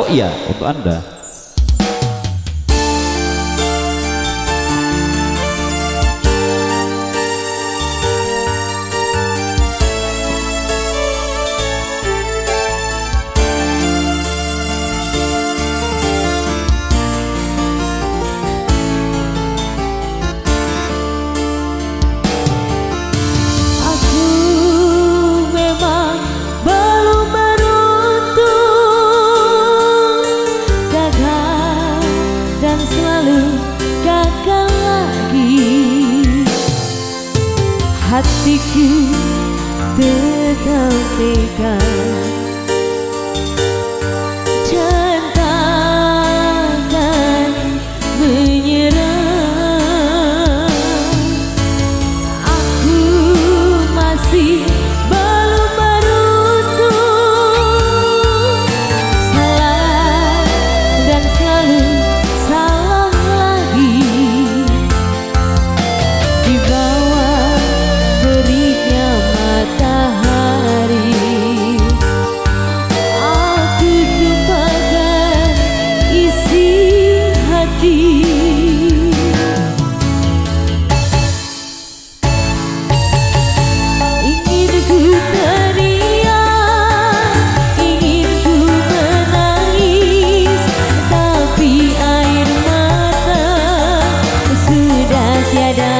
Oh iya, untuk Anda. Hatiku tetap tegar Tiada.